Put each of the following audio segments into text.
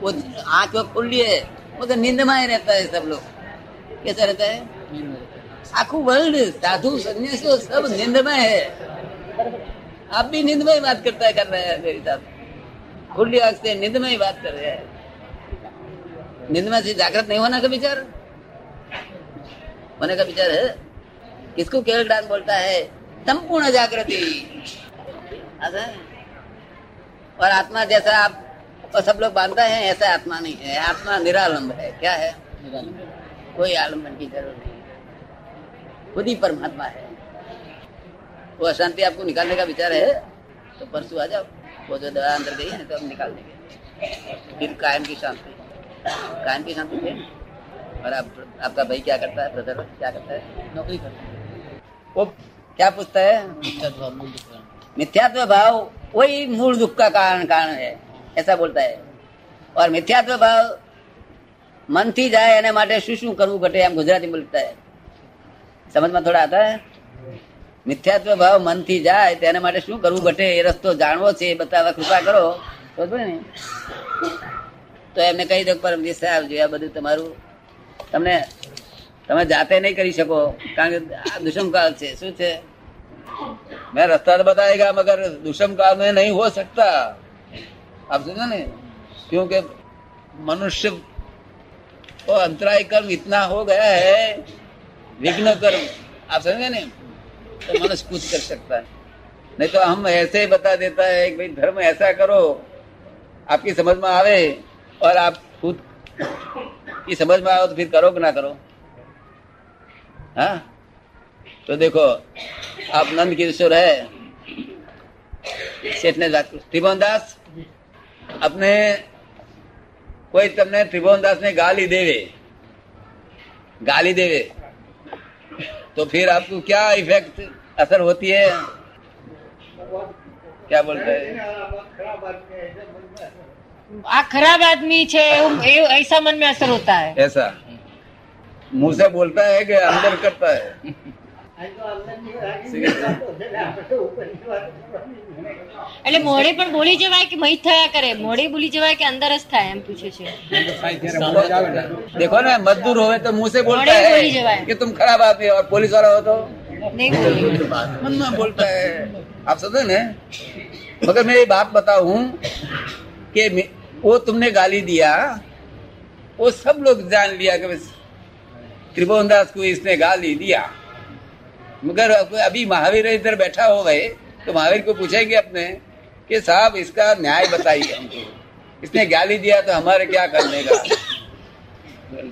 वो आँख वो खुली है। वो तो नींद में ही रहता है सब लोग। कैसा रहता है? आखू वर्ल्ड साधु सन्यासियों सब नींद में है। आप भी नींद में ही बात करता है कर रहे हैं मेरे साथ खुली आँख से नींद में ही बात कर रहे हैं। नींद में से जागृत नहीं होना का विचार? होने का विचार है। किसको केवल ज्ञान बोलता है? संपूर्ण जागृति। ऐसा और आत्मा जैसा आप और सब लोग बांधते हैं, ऐसा आत्मा नहीं है। आत्मा निरालंब है। क्या है? कोई आलंबन की ज़रूरत नहीं खुद ही परमात्मा है। वो अशांति आपको निकालने का विचार है तो परसों आ जाओ। वो जो दवा अंदर गई है तो हम निकाल देंगे फिर कायम की शांति। कायम की शांति है। और आप, आपका भाई क्या करता है? ब्रदर क्या करता है? नौकरी करता है। वो क्या पूछता है? मिथ्यात्व भाव वही मूल दुख का कारण कारण है। ऐसा बोलता है और મિથ્યાત્વ ભાવ મનથી જાય એના માટે શું શું કરવું ઘટે એમ ગુજરાતી બોલતા है સમજમાં થોડા હતા મિથ્યાત્વ ભાવ મનથી જાય તેના માટે શું કરવું ઘટે એ રસ્તો જાણવો છે એ બતાવવા કૃપા કરો સમજો ને તો એમને કહી દો પરમ દિવસે આવજો આ બધું તમારું તમને તમે જાતે નહીં કરી શકો કારણ કે આ દુષ્મ કાળ છે શું છે मैं रास्ता तो बताएगा मगर दुष्म काल में नहीं हो सकता आप समझो ने क्योंकि मनुष्य को अंतराय कर्म इतना हो गया है, विघ्न कर्म। आप समझे ने तो मनुष्य कुछ कर सकता है। नहीं तो हम ऐसे ही बता देता है भाई, धर्म ऐसा करो, आपकी समझ में आवे और आप खुद की समझ में आओ तो फिर करो कि ना करो? हाँ? तो देखो, आप नंद किशोर है, सेठ ने त्रिभुवन दास अपने कोई तमने त्रिभुवन दास ने गाली देवे गाली देवे तो फिर आपको क्या इफेक्ट असर होती है क्या बोलते हैं આ ખરાબ આદમી છે એવું એવું ऐसा मन में असर होता है ऐसा मुंह से बोलता है कि अंदर करता है એટલે મોડે પણ બોલી જવાય કે મહી થયા કરે મોડે બોલી જવાય કે અંદર જ થાય એમ પૂછે છે देखो ना मजदूर होवे तो मुंह से बोलता बड़े बोली है जवान। कि तुम खराब आदमी हो और पुलिस वाला हो तो નહીં બોલી मन में बोलता है आप समझे ना मगर मैं ये बात बताऊं कि मे- वो तुमने गाली दिया वो सब लोग जान लिया कि बस त्रिभुवन दास को इसने गाली दिया मगर अभी महावीर इधर बैठा हो गए तो महावीर को पूछेंगे अपने कि साहब इसका न्याय बताइए हमको। इसने गाली दिया तो हमारे क्या करने का?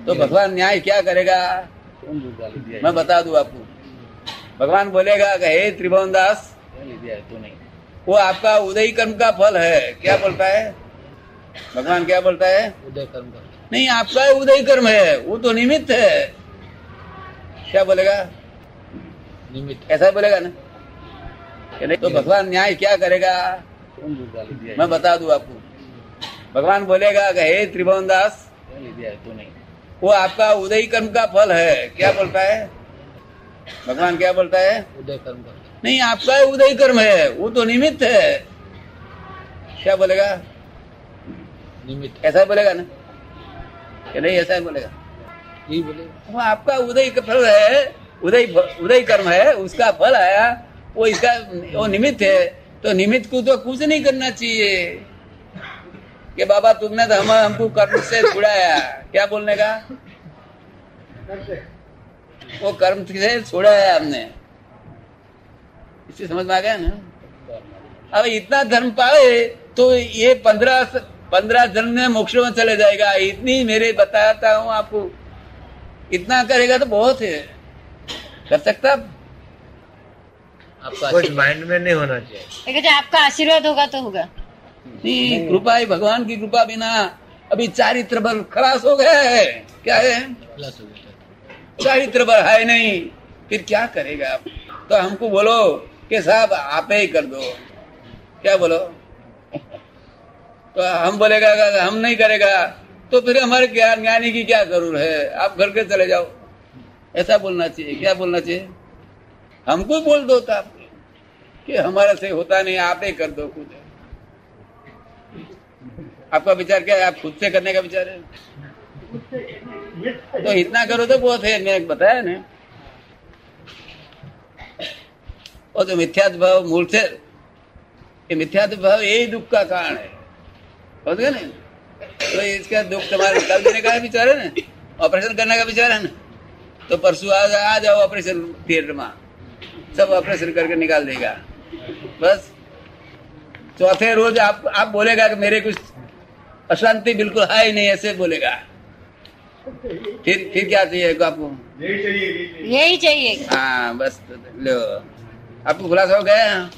तो भगवान न्याय क्या करेगा? मैं बता दू आपको। भगवान बोलेगा हे त्रिभुवन दास वो आपका उदय कर्म का फल है। क्या बोलता है? भगवान क्या बोलता है? उदय कर्म का नहीं आपका उदय कर्म है वो तो निमित्त है। क्या बोलेगा? निमित्त। ऐसा बोलेगा ना? नहीं तो भगवान न्याय क्या करेगा? मैं बता दू आपको। भगवान बोलेगा कि हे त्रिभुवन दास वो आपका उदय कर्म का फल है। क्या बोलता है? भगवान क्या बोलता है? उदय कर्म का नहीं आपका उदय कर्म है। वो तो निमित्त है। क्या बोलेगा? निमित्त। ऐसा बोलेगा ना? कि नहीं ऐसा बोलेगा। यही बोले वो आपका उदय का फल है। उदय उदय कर्म है, उसका फल आया, वो इसका, वो निमित्त है। तो निमित्त को तो कुछ नहीं करना चाहिए। कि बाबा, तुमने तो हम, हमको कर्म से छुड़ाया। क्या बोलने का? वो कर्म से छुड़ाया हमने। इससे समझ में आ गया ना? अब इतना धर्म पाए तो ये पंद्रह पंद्रह जन्म में मोक्ष में चले जाएगा। इतनी मेरे बताता हूँ आपको। इतना करेगा तो बहुत है। कर सकता आपका कुछ माइंड में नहीं होना चाहिए। आपका आशीर्वाद होगा तो होगा। नहीं कृपा ही भगवान की कृपा बिना अभी चारित्र बल खलास हो गए क्या है? चारित्र बल है नहीं। फिर क्या करेगा आप? तो हमको बोलो कि साहब आप ही कर दो। क्या बोलो? तो हम बोलेगा हम नहीं करेगा तो फिर हमारे ज्ञानी की क्या ज़रूर है? आप घर के चले जाओ। ऐसा बोलना चाहिए, क्या बोलना चाहिए? हमको बोल दो था कि हमारे से होता नहीं, आप ही कर दो कुछ आपका विचार क्या है? आप खुद से करने का विचार है? तो इतना करो तो बहुत है, मैंने बताया ना। वो तो मिथ्यात्व भाव मूल से, ये मिथ्यात्व भाव यही दुख का कारण है। समझ गए ना? तो इसका दुख तुम्हारे निकाल देने का विचार है ना? ऑपरेशन करने का विचार है ना? तो परसों आ, आ जाओ ऑपरेशन थिएटर में। सब ऑपरेशन करके निकाल देगा। बस। चौथे रोज आप आप बोलेगा कि मेरे कुछ अशांति बिल्कुल है ही नहीं ऐसे बोलेगा। फिर फिर क्या चाहिए आपको? यही चाहिए। हाँ बस लो। आपको खुलासा हो गया?